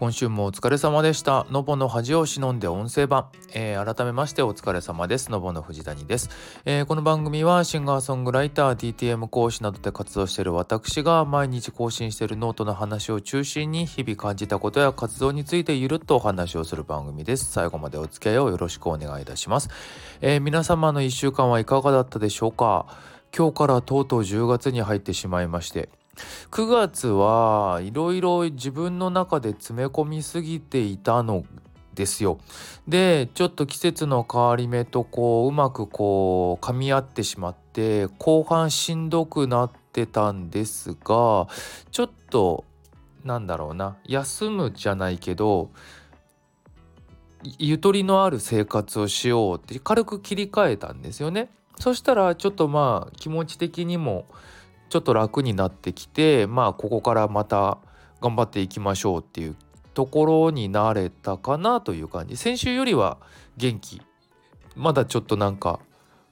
今週もお疲れ様でした。のぼの恥を忍んで音声版、えー、改めましてお疲れ様です。のぼの藤谷です、えー、この番組はシンガーソングライター、DTM 講師などで活動している私が毎日更新しているノートの話を中心に日々感じたことや活動についてゆるっとお話をする番組です。最後までお付き合いをよろしくお願いいたします。えー、皆様の1週間はいかがだったでしょうか？今日からとうとう10月に入ってしまいまして9月はいろいろ自分の中で詰め込みすぎていたのですよ。でちょっと季節の変わり目とこううまくこう噛み合ってしまって後半しんどくなってたんですがちょっとなんだろうな休むじゃないけどゆとりのある生活をしようって軽く切り替えたんですよね。そしたらちょっとまあ気持ち的にもちょっと楽になってきてまあここからまた頑張っていきましょうっていうところになれたかなという感じ。先週よりは元気。まだちょっとなんか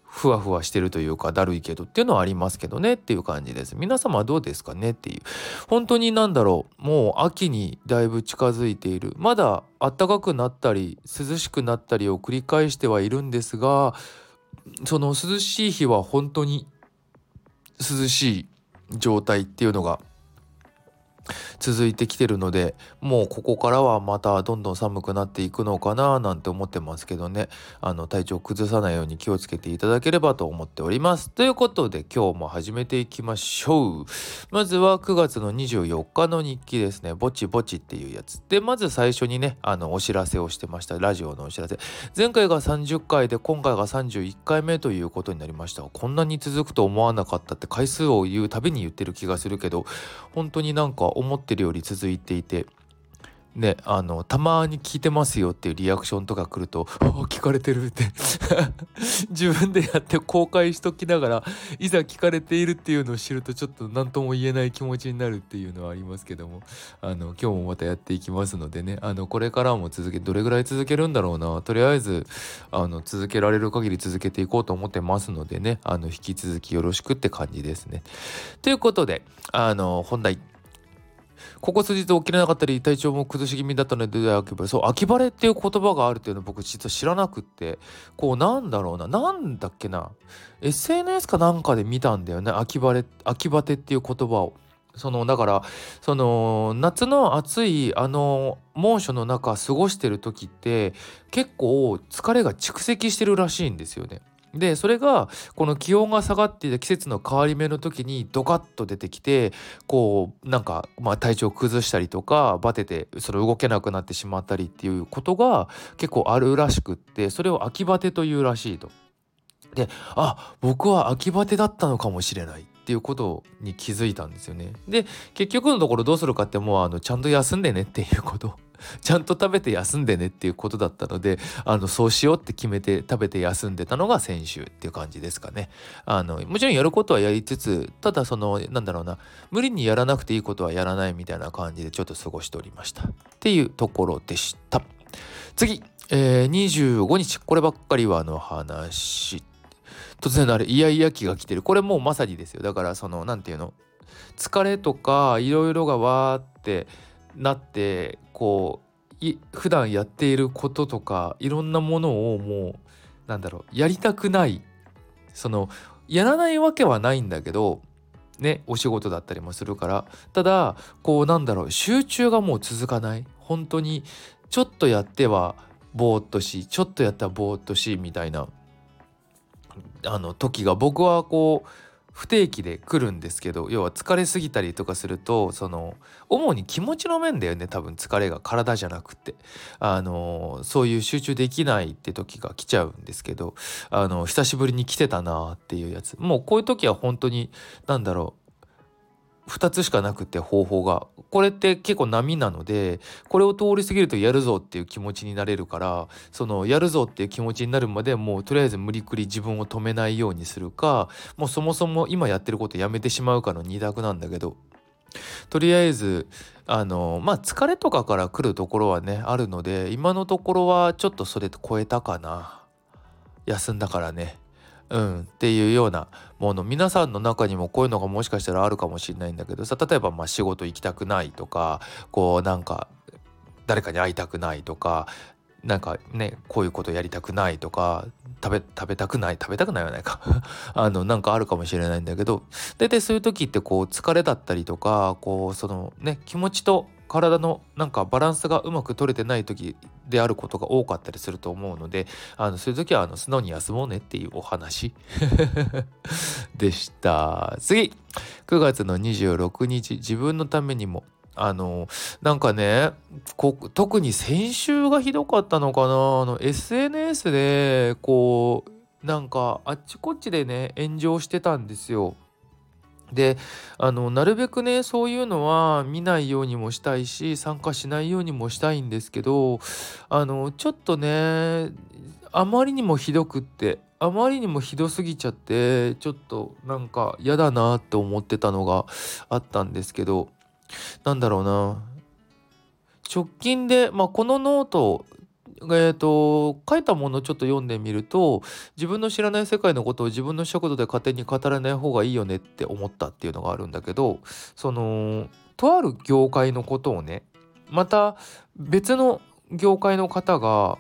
ふわふわしてるというかだるいけどっていうのはありますけどねっていう感じです。皆様どうですかねっていう。本当になんだろう。もう秋にだいぶ近づいている。まだ暖かくなったり涼しくなったりを繰り返してはいるんですがその涼しい日は本当に涼しい状態っていうのが続いてきてるのでもうここからはまたどんどん寒くなっていくのかななんて思ってますけどね。あの体調崩さないように気をつけていただければと思っております。ということで今日も始めていきましょう。まずは9月の24日の日記ですね。ぼちぼちっていうやつ。でまず最初にねあのお知らせをしてました。ラジオのお知らせ。前回が30回で今回が31回目ということになりました。こんなに続くと思わなかったって回数を言うたびに言ってる気がするけど本当になんか思ってるより続いていて。ねあのたまに聞いてますよっていうリアクションとか来ると「聞かれてる」って。自分でやって公開しときながらいざ聞かれているっていうのを知るとちょっと何とも言えない気持ちになるっていうのはありますけども。あの今日もまたやっていきますのでね。あのこれからも続けどれぐらい続けるんだろうな。とりあえずあの続けられる限り続けていこうと思ってますのでね。あの引き続きよろしくって感じですね。ということであの本題。ここ数日起きれなかったり体調も崩し気味だったので秋晴れそう秋晴れっていう言葉があるっていうの僕実は知らなくってこうなんだろうななんだっけな SNS かなんかで見たんだよね秋晴れ秋バテっていう言葉を。そのだからその夏の暑いあの猛暑の中過ごしてる時って結構疲れが蓄積してるらしいんですよね。でそれがこの気温が下がっていた季節の変わり目の時にドカッと出てきてこうなんかまあ体調を崩したりとかバテてそれ動けなくなってしまったりっていうことが結構あるらしくってそれを秋バテというらしいと。であ僕は秋バテだったのかもしれないっていうことに気づいたんですよね。で結局のところどうするかってもうあのちゃんと休んでねっていうことちゃんと食べて休んでねっていうことだったのであのそうしようって決めて食べて休んでたのが先週っていう感じですかね。あのもちろんやることはやりつつただそのなんだろうな無理にやらなくていいことはやらないみたいな感じでちょっと過ごしておりましたっていうところでした。次、えー、25日こればっかりはの話突然のあれイヤイヤ期が来てるこれもうまさにですよだからその何て言うの疲れとかいろいろがわーってなってこうい普段やっていることとかいろんなものをもうなんだろうやりたくない。そのやらないわけはないんだけどねお仕事だったりもするから。ただこうなんだろう集中がもう続かない。本当にちょっとやってはぼーっとしちょっとやったらぼーっとしみたいなあの時が僕はこう不定期で来るんですけど要は疲れすぎたりとかするとその主に気持ちの面だよね多分疲れが体じゃなくて。あのそういう集中できないって時が来ちゃうんですけどあの久しぶりに来てたなっていうやつ。もうこういう時は本当に何だろう2つしかなくて方法が。これって結構波なのでこれを通り過ぎるとやるぞっていう気持ちになれるからそのやるぞっていう気持ちになるまでもうとりあえず無理くり自分を止めないようにするかもうそもそも今やってることやめてしまうかの2択なんだけど。とりあえずあのまあ疲れとかから来るところはねあるので今のところはちょっとそれ超えたかな。休んだからね。うん、っていうようなもの。皆さんの中にもこういうのがもしかしたらあるかもしれないんだけどさ例えばまあ仕事行きたくないとかこうなんか誰かに会いたくないとかなんかねこういうことやりたくないとか食べ食べたくない食べたくないはないか。あのなんかあるかもしれないんだけど大体そういう時ってこう疲れだったりとかこうそのね気持ちと体のなんかバランスがうまく取れてない時であることが多かったりすると思うのであのそういう時はあの素直に休もうねっていうお話。でした。次。9月の26日自分のためにも。あのなんかね特に先週がひどかったのかな。あの SNS でこうなんかあっちこっちでね炎上してたんですよ。であのなるべくねそういうのは見ないようにもしたいし参加しないようにもしたいんですけどあのちょっとねあまりにもひどくってあまりにもひどすぎちゃってちょっとなんか嫌だなって思ってたのがあったんですけどなんだろうな。直近で、まあ、このノートえーと、書いたものをちょっと読んでみると自分の知らない世界のことを自分の尺度で勝手に語らない方がいいよねって思ったっていうのがあるんだけどそのとある業界のことをねまた別の業界の方が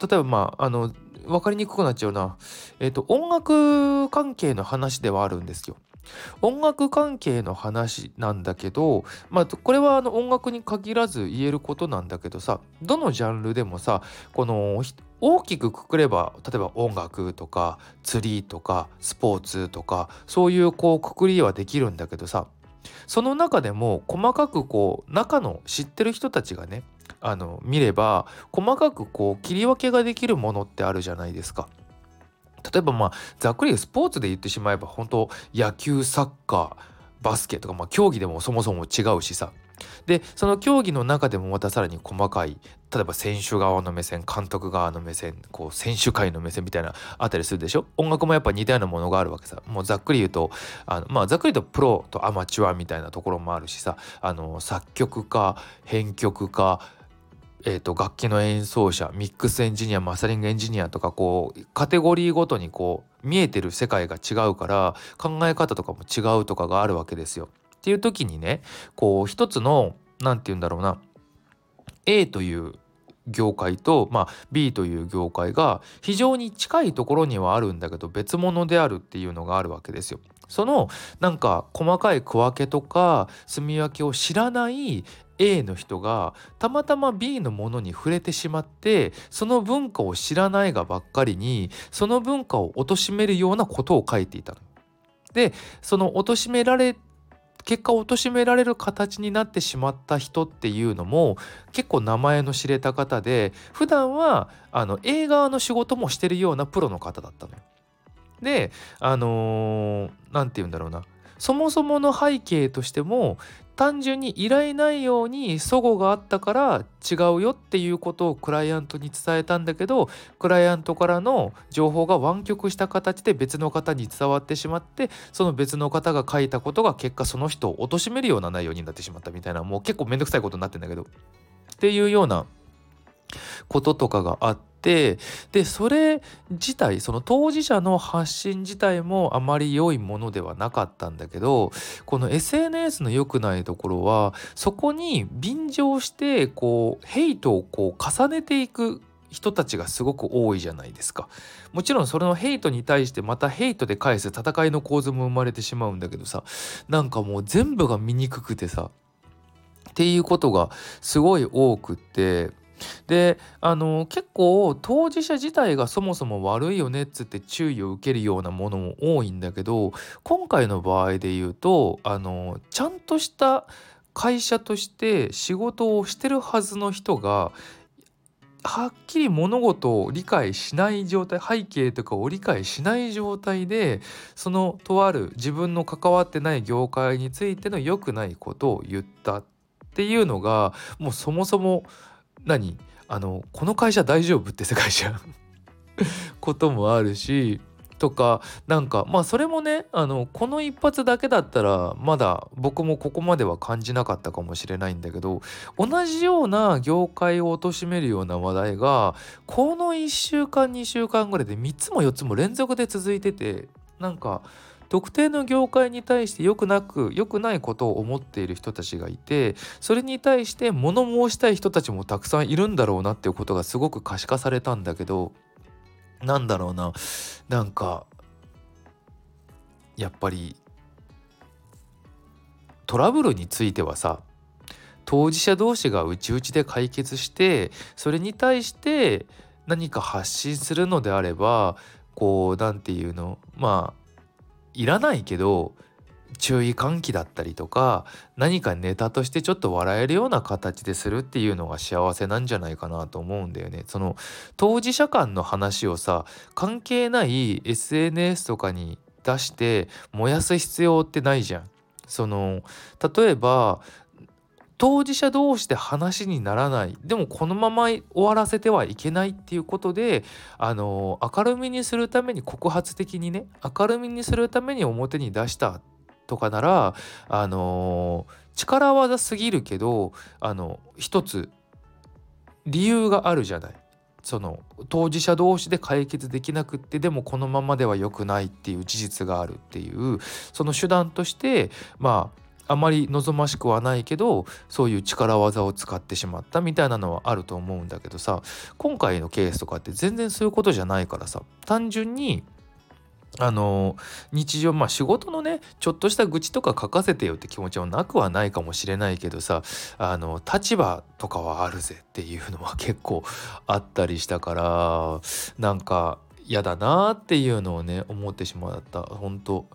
例えばまああの分かりにくくなっちゃうな、えーと音楽関係の話ではあるんですよ。音楽関係の話なんだけど、まあ、これはあの音楽に限らず言えることなんだけどさどのジャンルでもさこの大きくくくれば例えば音楽とか釣りとかスポーツとかそういうこうくくりはできるんだけどさその中でも細かくこう中の知ってる人たちがねあの見れば細かくこう切り分けができるものってあるじゃないですか。例えばまあざっくりスポーツで言ってしまえば本当野球サッカーバスケとか、まあ、競技でもそもそも違うしさ。でその競技の中でもまたさらに細かい例えば選手側の目線監督側の目線こう選手会の目線みたいなあったりするでしょ？音楽もやっぱ似たようなものがあるわけさ。もうざっくり言うとあのまあざっくり言うとプロとアマチュアみたいなところもあるしさ。あの作曲家編曲家えーと、楽器の演奏者ミックスエンジニアマスタリングエンジニアとかこうカテゴリーごとにこう見えてる世界が違うから考え方とかも違うとかがあるわけですよ。っていう時にねこう一つの何て言うんだろうな A という業界と、まあ、B という業界が非常に近いところにはあるんだけど別物であるっていうのがあるわけですよ。そのなんか細かい区分けとか住み分けを知らない A の人がたまたま B のものに触れてしまってその文化を知らないがばっかりにその文化を貶めるようなことを書いていたの。でその貶められ結果貶められる形になってしまった人っていうのも結構名前の知れた方で普段はあの映画の仕事もしてるようなプロの方だったのよ。であの何、ー、て言うんだろうなそもそもの背景としても単純に依頼内容に齟齬があったから違うよっていうことをクライアントに伝えたんだけどクライアントからの情報が湾曲した形で別の方に伝わってしまってその別の方が書いたことが結果その人を貶めるような内容になってしまったみたいなもう結構めんどくさいことになってんだけどっていうようなこととかがあってでそれ自体その当事者の発信自体もあまり良いものではなかったんだけどこの SNS の良くないところはそこに便乗してこうヘイトをこう重ねていく人たちがすごく多いじゃないですか。もちろんそれのヘイトに対してまたヘイトで返す戦いの構図も生まれてしまうんだけどさなんかもう全部が醜くてさっていうことがすごい多くってであの結構当事者自体がそもそも悪いよねっつって注意を受けるようなものも多いんだけど今回の場合で言うとあのちゃんとした会社として仕事をしてるはずの人がはっきり物事を理解しない状態背景とかを理解しない状態でそのとある自分の関わってない業界についての良くないことを言ったっていうのがもうそもそも何？あのこの会社大丈夫って世界じゃん。こともあるしとかなんかまあそれもねあのこの一発だけだったらまだ僕もここまでは感じなかったかもしれないんだけど同じような業界を貶めるような話題がこの1週間2週間ぐらいで3つも4つも連続で続いててなんか特定の業界に対して良くなく良くないことを思っている人たちがいてそれに対して物申したい人たちもたくさんいるんだろうなっていうことがすごく可視化されたんだけどなんだろうななんかやっぱりトラブルについてはさ当事者同士が内々で解決してそれに対して何か発信するのであればこう何て言うのまあいらないけど注意喚起だったりとか何かネタとしてちょっと笑えるような形でするっていうのが幸せなんじゃないかなと思うんだよね。その当事者間の話をさ関係ない SNS とかに出して燃やす必要ってないじゃん。その例えば当事者同士で話にならないでもこのまま終わらせてはいけないっていうことであの明るみにするために告発的にね明るみにするために表に出したとかならあの力技すぎるけどあの一つ理由があるじゃない。その当事者同士で解決できなくってでもこのままでは良くないっていう事実があるっていうその手段としてまああまり望ましくはないけどそういう力技を使ってしまったみたいなのはあると思うんだけどさ今回のケースとかって全然そういうことじゃないからさ単純にあの日常まあ仕事のねちょっとした愚痴とか書かせてよって気持ちはなくはないかもしれないけどさあの立場とかはあるぜっていうのは結構あったりしたからなんか嫌だなっていうのをね思ってしまった。本当。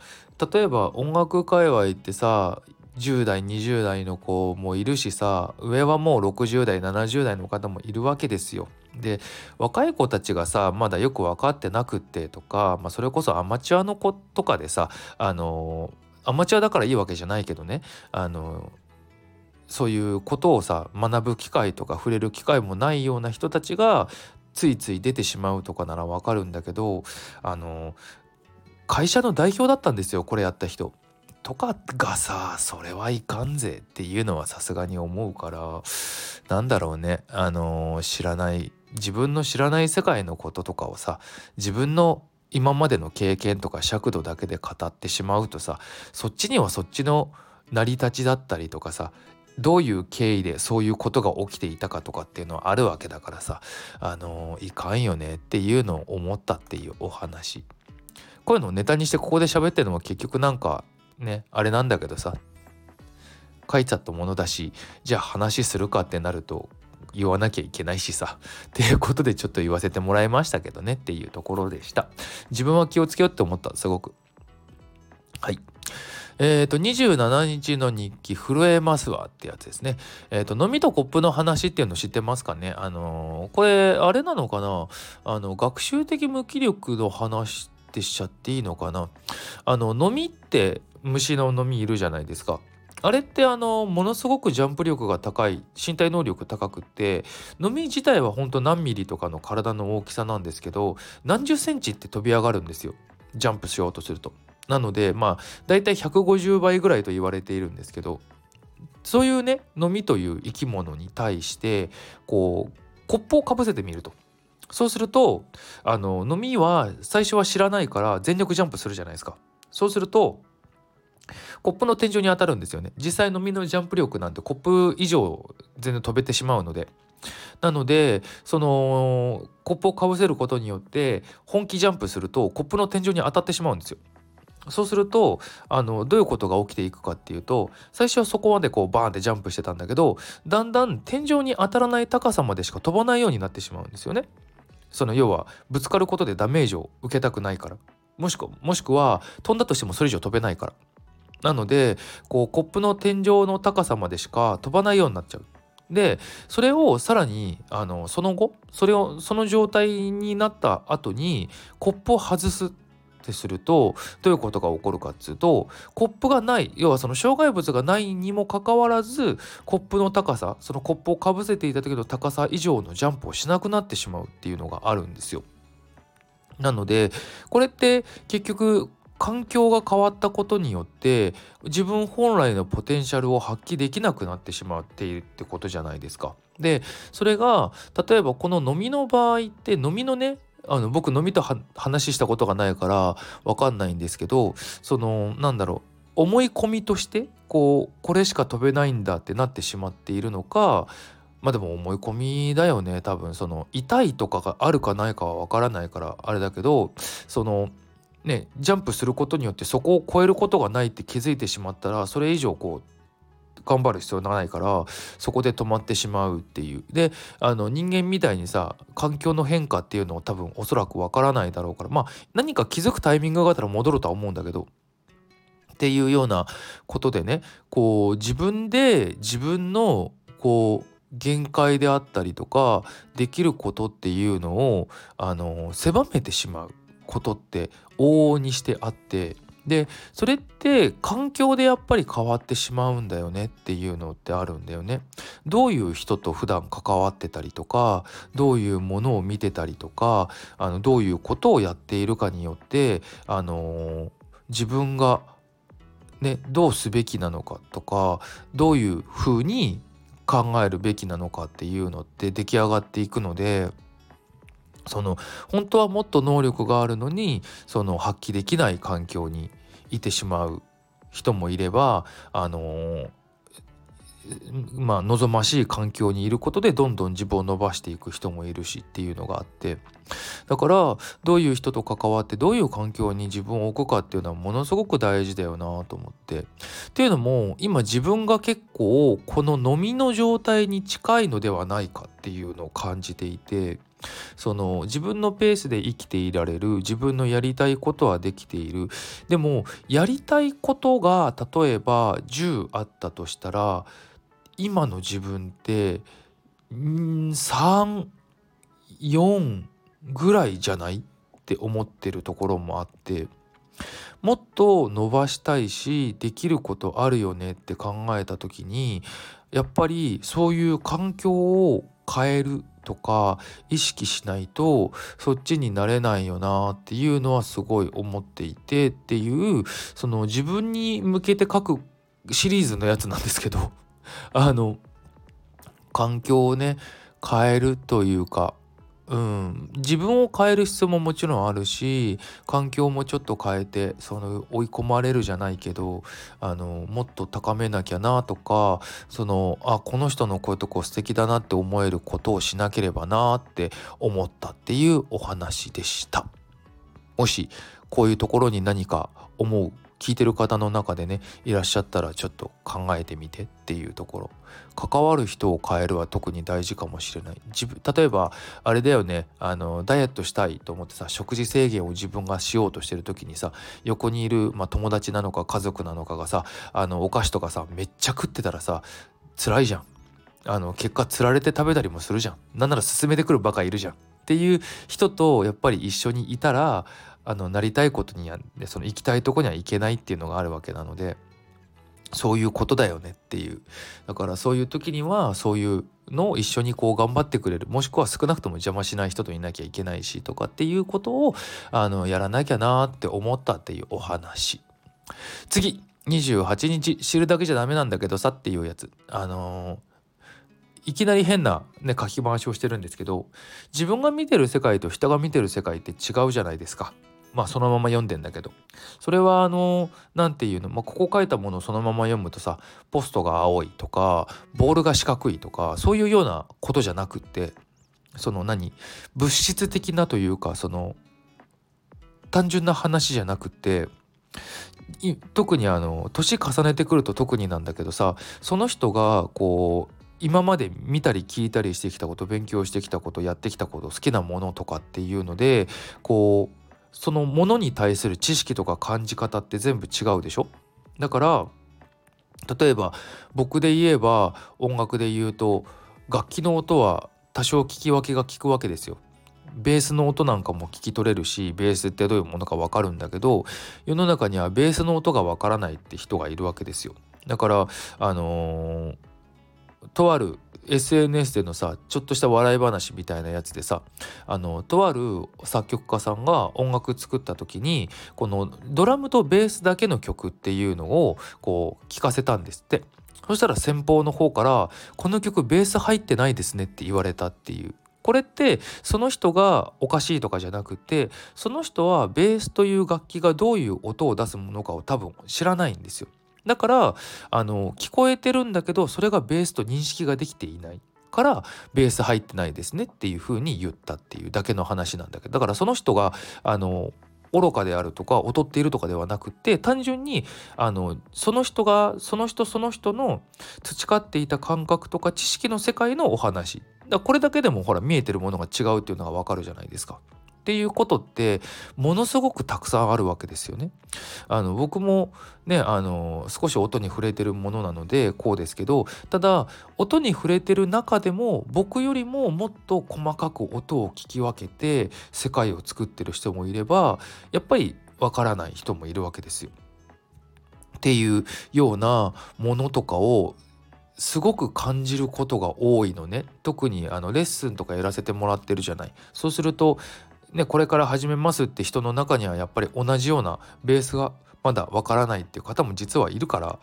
例えば音楽界隈ってさ10代20代の子もいるしさ上はもう60代70代の方もいるわけですよ。で若い子たちがさまだよく分かってなくってとか、まあ、それこそアマチュアの子とかでさあのアマチュアだからいいわけじゃないけどねあのそういうことをさ学ぶ機会とか触れる機会もないような人たちがついつい出てしまうとかならわかるんだけどあの会社の代表だったんですよこれやった人。とかがさそれはいかんぜっていうのはさすがに思うからなんだろうね。あの、知らない自分の知らない世界のこととかをさ自分の今までの経験とか尺度だけで語ってしまうとさそっちにはそっちの成り立ちだったりとかさどういう経緯でそういうことが起きていたかとかっていうのはあるわけだからさあのー、いかんよねっていうのを思ったっていうお話。こういうのをネタにしてここで喋ってるのは結局なんかねあれなんだけどさ書いちゃったものだしじゃあ話するかってなると言わなきゃいけないしさっていうことでちょっと言わせてもらいましたけどねっていうところでした。自分は気をつけようって思ったすごく。はい。えっ、ー、と27日の日記震えますわってやつですね。えっ、ー、と飲みとコップの話っていうの知ってますかね？あのー、これあれなのかな？あの学習的無気力の話ってしちゃっていいのかな？あの飲みって虫の飲みいるじゃないですか。あれってあのものすごくジャンプ力が高い身体能力高くって飲み自体はほんと何ミリとかの体の大きさなんですけど何十センチって飛び上がるんですよジャンプしようとすると。なのでまあ大体150倍ぐらいと言われているんですけどそういうね飲みという生き物に対してこうコップをかぶせてみると。そうするとあの飲みは最初は知らないから全力ジャンプするじゃないですか。そうするとコップの天井に当たるんですよね実際のみのジャンプ力なんてコップ以上全然飛べてしまうのでなのでそのコップをかぶせることによって本気ジャンプするとコップの天井に当たってしまうんですよ。そうするとあのどういうことが起きていくかっていうと最初はそこまでこうバーンってジャンプしてたんだけどだんだん天井に当たらない高さまでしか飛ばないようになってしまうんですよね。その要はぶつかることでダメージを受けたくないからもしくもしくは飛んだとしてもそれ以上飛べないからなのでこうコップの天井の高さまでしか飛ばないようになっちゃう。でそれをさらにあのその後それをその状態になった後にコップを外すってするとどういうことが起こるかっつうとコップがない要はその障害物がないにもかかわらずコップの高さそのコップをかぶせていた時の高さ以上のジャンプをしなくなってしまうっていうのがあるんですよ。なのでこれって結局環境が変わったことによって自分本来のポテンシャルを発揮できなくなってしまっているってことじゃないですか。でそれが例えばこの飲みの場合って飲みのねあの僕飲みと話したことがないから分かんないんですけどそのなんだろう思い込みとしてこうこれしか飛べないんだってなってしまっているのかまあでも思い込みだよね多分その痛いとかがあるかないかは分からないからあれだけどそのねジャンプすることによってそこを超えることがないって気づいてしまったらそれ以上こう頑張る必要がないからそこで止まってしまうっていう。であの人間みたいにさ環境の変化っていうのを多分おそらくわからないだろうからまあ何か気づくタイミングがあったら戻るとは思うんだけどっていうようなことでねこう自分で自分のこう限界であったりとかできることっていうのをあの狭めてしまう。ことって往々にしてあってでそれって環境でやっぱり変わってしまうんだよねっていうのってあるんだよね。どういう人と普段関わってたりとかどういうものを見てたりとかあのどういうことをやっているかによってあのー、自分がねどうすべきなのかとかどういうふうに考えるべきなのかっていうのって出来上がっていくので。その本当はもっと能力があるのにその発揮できない環境にいてしまう人もいればあの、まあ望ましい環境にいることでどんどん自分を伸ばしていく人もいるしっていうのがあってだからどういう人と関わってどういう環境に自分を置くかっていうのはものすごく大事だよなと思ってっていうのも今自分が結構この飲みの状態に近いのではないかっていうのを感じていて。その自分のペースで生きていられる自分のやりたいことはできている。でもやりたいことが例えば10あったとしたら今の自分って34ぐらいじゃない？って思ってるところもあってもっと伸ばしたいしできることあるよねって考えた時にやっぱりそういう環境を変えるとか意識しないとそっちになれないよなっていうのはすごい思っていてっていうその自分に向けて書くシリーズのやつなんですけど あの環境をね変えるというかうん、自分を変える必要ももちろんあるし環境もちょっと変えてその追い込まれるじゃないけどあのもっと高めなきゃなとかそのあこの人のこういうとこ素敵だなって思えることをしなければなって思ったっていうお話でした。もしこういうところに何か思う聞いてる方の中でねいらっしゃったらちょっと考えてみてっていうところ。関わる人を変えるは特に大事かもしれない。自分例えばあれだよね。あのダイエットしたいと思ってさ食事制限を自分がしようとしてる時にさ横にいる、まあ、友達なのか家族なのかがさあのお菓子とかさめっちゃ食ってたらさ辛いじゃん。あの結果つられて食べたりもするじゃん。なんなら勧めてくるバカいるじゃん。っていう人とやっぱり一緒にいたらあのなりたいことにはその行きたいとこには行けないっていうのがあるわけなのでそういうことだよねっていう。だからそういう時にはそういうのを一緒にこう頑張ってくれる。もしくは少なくとも邪魔しない人といなきゃいけないしとかっていうことをあのやらなきゃなって思ったっていうお話。次28日知るだけじゃダメなんだけどさっていうやつ。あのーいきなり変な、ね、書き回しをしてるんですけど自分が見てる世界と人が見てる世界って違うじゃないですか。まあそのまま読んでんだけど。それはあの何て言うの、まあ、ここ書いたものをそのまま読むとさポストが青いとかボールが四角いとかそういうようなことじゃなくってその何物質的なというかその単純な話じゃなくって特にあの年重ねてくると特になんだけどさその人がこう今まで見たり聞いたりしてきたこと勉強してきたことやってきたこと好きなものとかっていうのでこうそのものに対する知識とか感じ方って全部違うでしょ？だから例えば僕で言えば音楽で言うと楽器の音は多少聞き分けが効くわけですよ。ベースの音なんかも聞き取れるしベースってどういうものか分かるんだけど世の中にはベースの音が分からないって人がいるわけですよ。だからあのー、とある SNS でのさちょっとした笑い話みたいなやつでさあのとある作曲家さんが音楽作った時にこのドラムとベースだけの曲っていうのをこう聴かせたんですってそしたら先方の方から「この曲ベース入ってないですね」って言われたっていうこれってその人がおかしいとかじゃなくてその人はベースという楽器がどういう音を出すものかを多分知らないんですよ。だからあの聞こえてるんだけどそれがベースと認識ができていない。からベース入ってないですねっていうふうに言ったっていうだけの話なんだけど。だからその人があの愚かであるとか劣っているとかではなくて単純にあのその人がその人その人の培っていた感覚とか知識の世界のお話。だこれだけでもほら見えてるものが違うっていうのがわかるじゃないですか。っていうことってものすごくたくさんあるわけですよね。あの僕もねあの少し音に触れてるものなのでこうですけどただ音に触れてる中でも僕よりももっと細かく音を聞き分けて世界を作ってる人もいればやっぱりわからない人もいるわけですよ。っていうようなものとかをすごく感じることが多いのね特にあのレッスンとかやらせてもらってるじゃないそうするとね、これから始めますって人の中にはやっぱり同じようなベースがまだわからないっていう方も実はいるから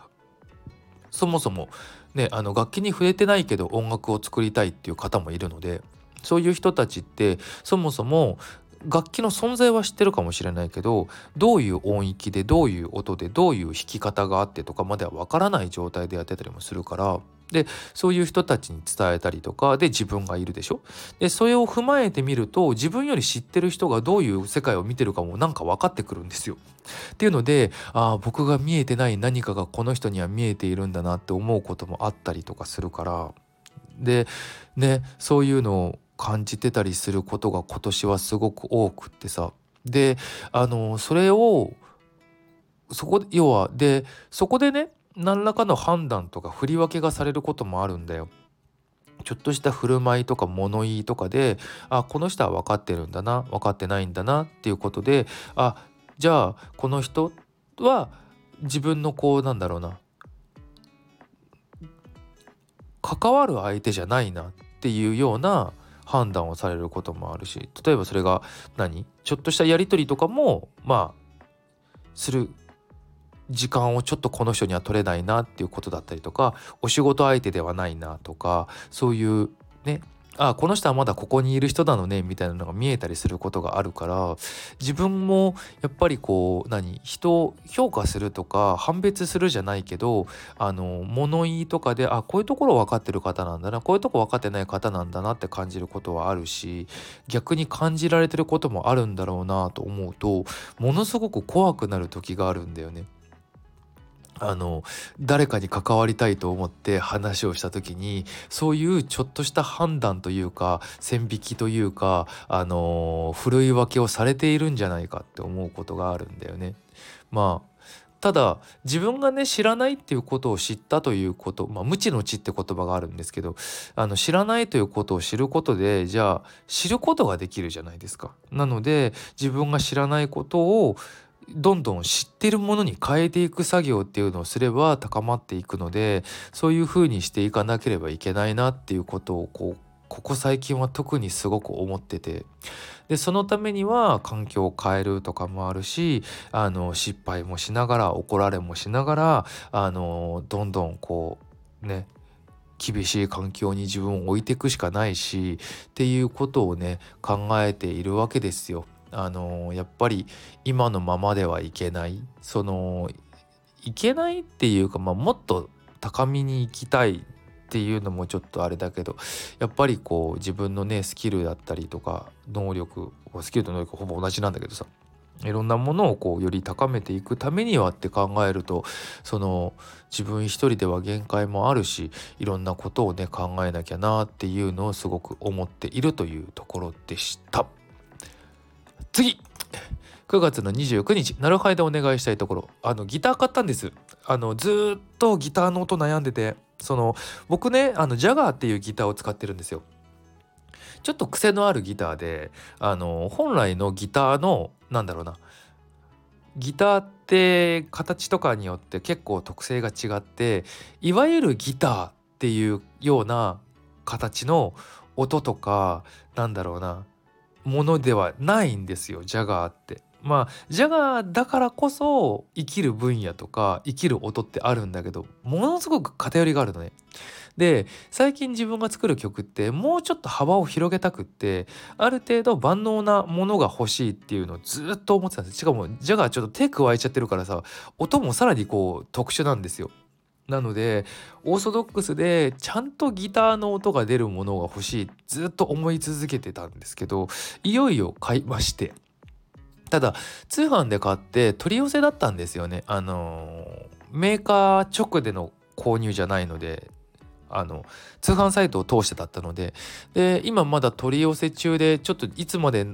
そもそも、ね、あの楽器に触れてないけど音楽を作りたいっていう方もいるのでそういう人たちってそもそも楽器の存在は知ってるかもしれないけどどういう音域でどういう音でどういう弾き方があってとかまではわからない状態でやってたりもするからでそういう人たちに伝えたりとかで自分がいるでしょ？でそれを踏まえてみると自分より知ってる人がどういう世界を見てるかもなんか分かってくるんですよ。っていうのでああ僕が見えてない何かがこの人には見えているんだなって思うこともあったりとかするから。でねそういうのを感じてたりすることが今年はすごく多くってさ。であのそれをそこ要はでそこでね何らかの判断とか振り分けがされることもあるんだよ。ちょっとした振る舞いとか物言いとかであこの人は分かってるんだな分かってないんだなっていうことであじゃあこの人は自分のこうなんだろうな関わる相手じゃないなっていうような判断をされることもあるし例えばそれが何？ちょっとしたやり取りとかもまあする時間をちょっとこの人には取れないなっていうことだったりとかお仕事相手ではないなとかそういうねあこの人はまだここにいる人なのねみたいなのが見えたりすることがあるから自分もやっぱりこう何人を評価するとか判別するじゃないけどあの物言いとかであこういうところ分かってる方なんだなこういうとこ分かってない方なんだなって感じることはあるし逆に感じられてることもあるんだろうなと思うとものすごく怖くなる時があるんだよね。あの誰かに関わりたいと思って話をした時にそういうちょっとした判断というか線引きというかあのふるい分けをされているんじゃないかって思うことがあるんだよね。まあただ自分がね知らないっていうことを知ったということ、まあ、無知の知って言葉があるんですけどあの知らないということを知ることでじゃあ知ることができるじゃないですか。なので自分が知らないことをどんどん知ってるものに変えていく作業っていうのをすれば高まっていくのでそういうふうにしていかなければいけないなっていうことをこうここ最近は特にすごく思っててでそのためには環境を変えるとかもあるしあの失敗もしながら怒られもしながらあのどんどんこうね厳しい環境に自分を置いていくしかないしっていうことをね考えているわけですよ。あのやっぱり今のままではいけないそのいけないっていうか、まあ、もっと高みに行きたいっていうのもちょっとあれだけどやっぱりこう自分のねスキルだったりとか能力スキルと能力ほぼ同じなんだけどさいろんなものをこうより高めていくためにはって考えるとその自分一人では限界もあるしいろんなことをね考えなきゃなっていうのをすごく思っているというところでした。次。9月の29日、なるはでお願いしたいところ、あの、ギター買ったんです。あの、ずっとギターの音悩んでて、その、僕ね、あの、ジャガーっていうギターを使ってるんですよ。ちょっと癖のあるギターで、あの、本来のギターの、なんだろうな、ギターって形とかによって結構特性が違っていわゆるギターっていうような形の音とかなんだろうな。ものではないんですよジャガーって。まあジャガーだからこそ生きる分野とか生きる音ってあるんだけどものすごく偏りがあるのね。で最近自分が作る曲ってもうちょっと幅を広げたくってある程度万能なものが欲しいっていうのをずっと思ってたんですしかもジャガーちょっと手加えちゃってるからさ音もさらにこう特殊なんですよ。なのでオーソドックスでちゃんとギターの音が出るものが欲しいずっと思い続けてたんですけどいよいよ買いまして。ただ通販で買って取り寄せだったんですよね。あのメーカー直での購入じゃないのであの通販サイトを通してだったので。で今まだ取り寄せ中でちょっといつまで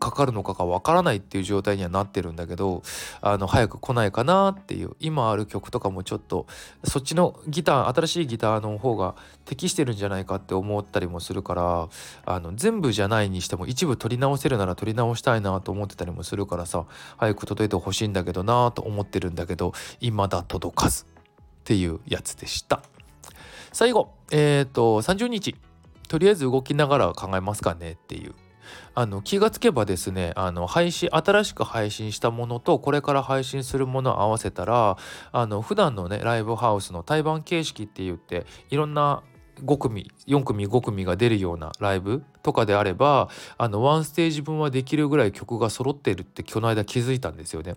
かかるのかがわからないっていう状態にはなってるんだけどあの早く来ないかなっていう今ある曲とかもちょっとそっちのギター新しいギターの方が適してるんじゃないかって思ったりもするからあの全部じゃないにしても一部取り直せるなら取り直したいなと思ってたりもするからさ早く届いてほしいんだけどなと思ってるんだけど未だ届かずっていうやつでした。最後えっ、ー、と30日とりあえず動きながら考えますかねっていうあの気がつけばですねあの配信新しく配信したものとこれから配信するものを合わせたらあの普段のねライブハウスの対バン形式って言っていろんな5組4組5組が出るようなライブとかであればあのワンステージ分はできるぐらい曲が揃ってるって今日の間気づいたんですよね。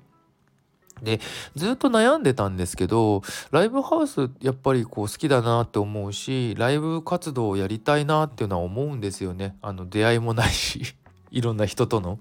でずっと悩んでたんですけどライブハウスやっぱりこう好きだなって思うしライブ活動をやりたいなっていうのは思うんですよねあの出会いもないし いろんな人との。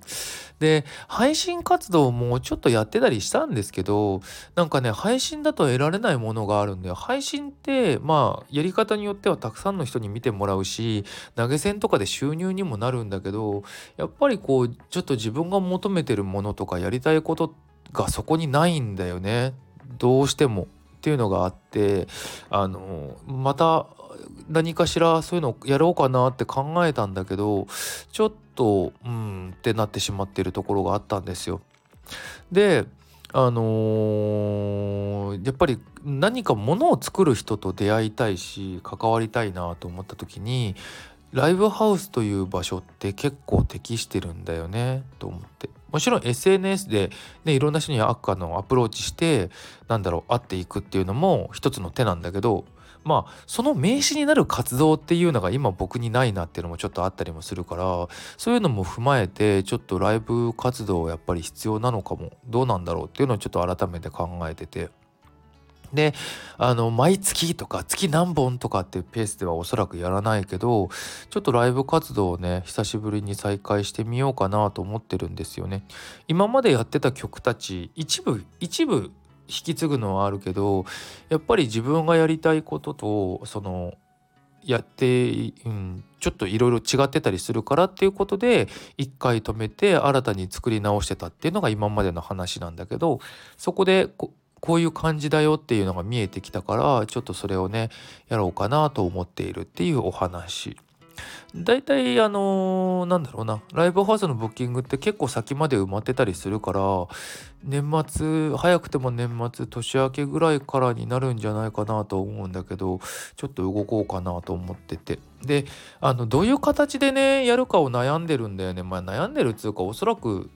で配信活動もちょっとやってたりしたんですけどなんかね配信だと得られないものがあるんで配信ってまあやり方によってはたくさんの人に見てもらうし投げ銭とかで収入にもなるんだけどやっぱりこうちょっと自分が求めてるものとかやりたいことってがそこにないんだよねどうしてもっていうのがあってあのまた何かしらそういうのをやろうかなって考えたんだけどちょっとうんってなってしまってるところがあったんですよ。であのー、やっぱり何かものを作る人と出会いたいし関わりたいなと思った時にライブハウスという場所って結構適してるんだよねと思ってもちろん SNS で、ね、いろんな人にアッカのアプローチしてなんだろう会っていくっていうのも一つの手なんだけどまあその名刺になる活動っていうのが今僕にないなっていうのもちょっとあったりもするからそういうのも踏まえてちょっとライブ活動やっぱり必要なのかもどうなんだろうっていうのをちょっと改めて考えてて。であの毎月とか月何本とかっていうペースではおそらくやらないけどちょっとライブ活動をね久しぶりに再開してみようかなと思ってるんですよね。今までやってた曲たち一部一部引き継ぐのはあるけどやっぱり自分がやりたいこととそのやって、うん、ちょっといろいろ違ってたりするからっていうことで一回止めて新たに作り直してたっていうのが今までの話なんだけどそこでここういう感じだよっていうのが見えてきたからちょっとそれをねやろうかなと思っているっていうお話。大体あのー、なんだろうな。ライブハウスのブッキングって結構先まで埋まってたりするから年末早くても年末年明けぐらいからになるんじゃないかなと思うんだけどちょっと動こうかなと思ってて。であのどういう形でねやるかを悩んでるんだよね。まあ悩んでるっつうかおそらく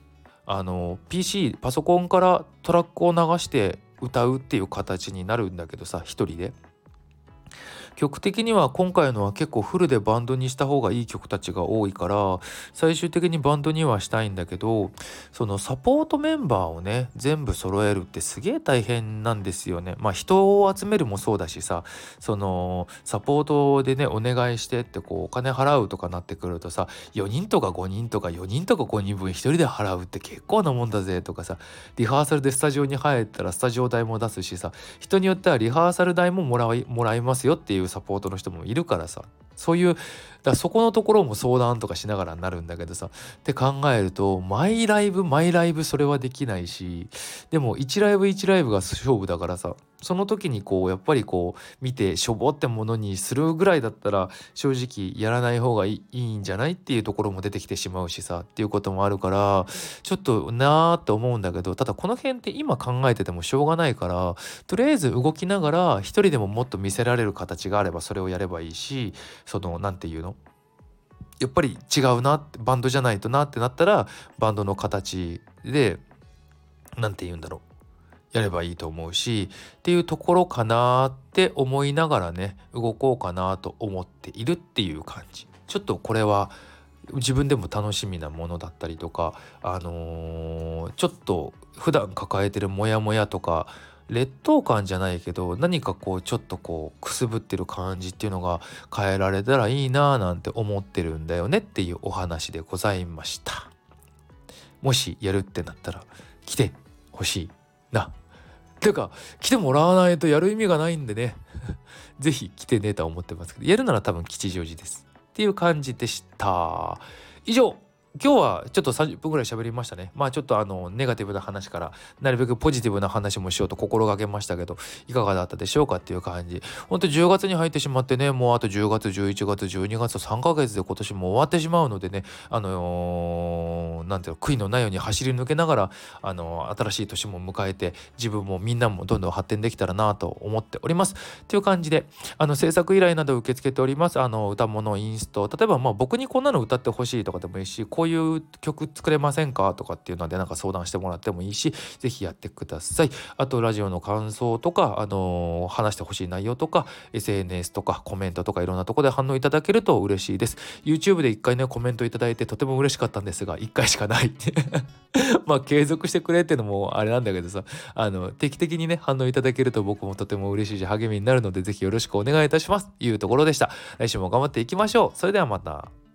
あの PC パソコンからトラックを流して歌うっていう形になるんだけどさ一人で。曲的には今回のは結構フルでバンドにした方がいい曲たちが多いから最終的にバンドにはしたいんだけどそのサポートメンバーをね全部揃えるってすげえ大変なんですよね。まあ人を集めるもそうだしさそのサポートでねお願いしてってこうお金払うとかなってくるとさ4人とか5人とか4人とか5人分1人で払うって結構なもんだぜとかさリハーサルでスタジオに入ったらスタジオ代も出すしさ人によってはリハーサル代ももらいもらいますよっていうサポートの人もいるからさ。そういうだそこのところも相談とかしながらになるんだけどさ。って考えるとマイライブマイライブそれはできないしでも1ライブ1ライブが勝負だからさ。その時にこうやっぱりこう見てしょぼってものにするぐらいだったら正直やらない方がいいんじゃないっていうところも出てきてしまうしさっていうこともあるからちょっとなーって思うんだけどただこの辺って今考えててもしょうがないからとりあえず動きながら一人でももっと見せられる形があればそれをやればいいしその何て言うの？やっぱり違うなバンドじゃないとなってなったらバンドの形で何て言うんだろう。やればいいと思うしっていうところかなって思いながらね動こうかなと思っているっていう感じ。ちょっとこれは自分でも楽しみなものだったりとかあのー、ちょっと普段抱えてるモヤモヤとか劣等感じゃないけど何かこうちょっとこうくすぶってる感じっていうのが変えられたらいいななんて思ってるんだよねっていうお話でございました。もしやるってなったら来てほしい。な。ていうか来てもらわないとやる意味がないんでね。是非来てねとは思ってますけどやるなら多分吉祥寺です。っていう感じでした。以上。今日はちょっと30分ぐらい喋りましたね。まあちょっとあのネガティブな話からなるべくポジティブな話もしようと心がけましたけどいかがだったでしょうかっていう感じ。ほんと10月に入ってしまってねもうあと10月11月12月と3ヶ月で今年も終わってしまうのでねあのー、ていうの悔いのないように走り抜けながらあのー、新しい年も迎えて自分もみんなもどんどん発展できたらなと思っております。という感じであの制作依頼など受け付けております。あの歌物インスト例えばまあ僕にこんなの歌ってほしいとかでもいいしこうういう曲作れませんか？とかっていうのでなんか相談してもらってもいいし是非やってください。あとラジオの感想とか、あのー、話してほしい内容とか SNS とかコメントとかいろんなとこで反応いただけると嬉しいです。YouTube で1回ねコメントいただいてとても嬉しかったんですが1回しかない。っ てまあ継続してくれっていうのもあれなんだけどさ。あの定期的にね反応いただけると僕もとても嬉しいし励みになるので是非よろしくお願いいたします。というところでした。来週も頑張っていきましょう。それではまた。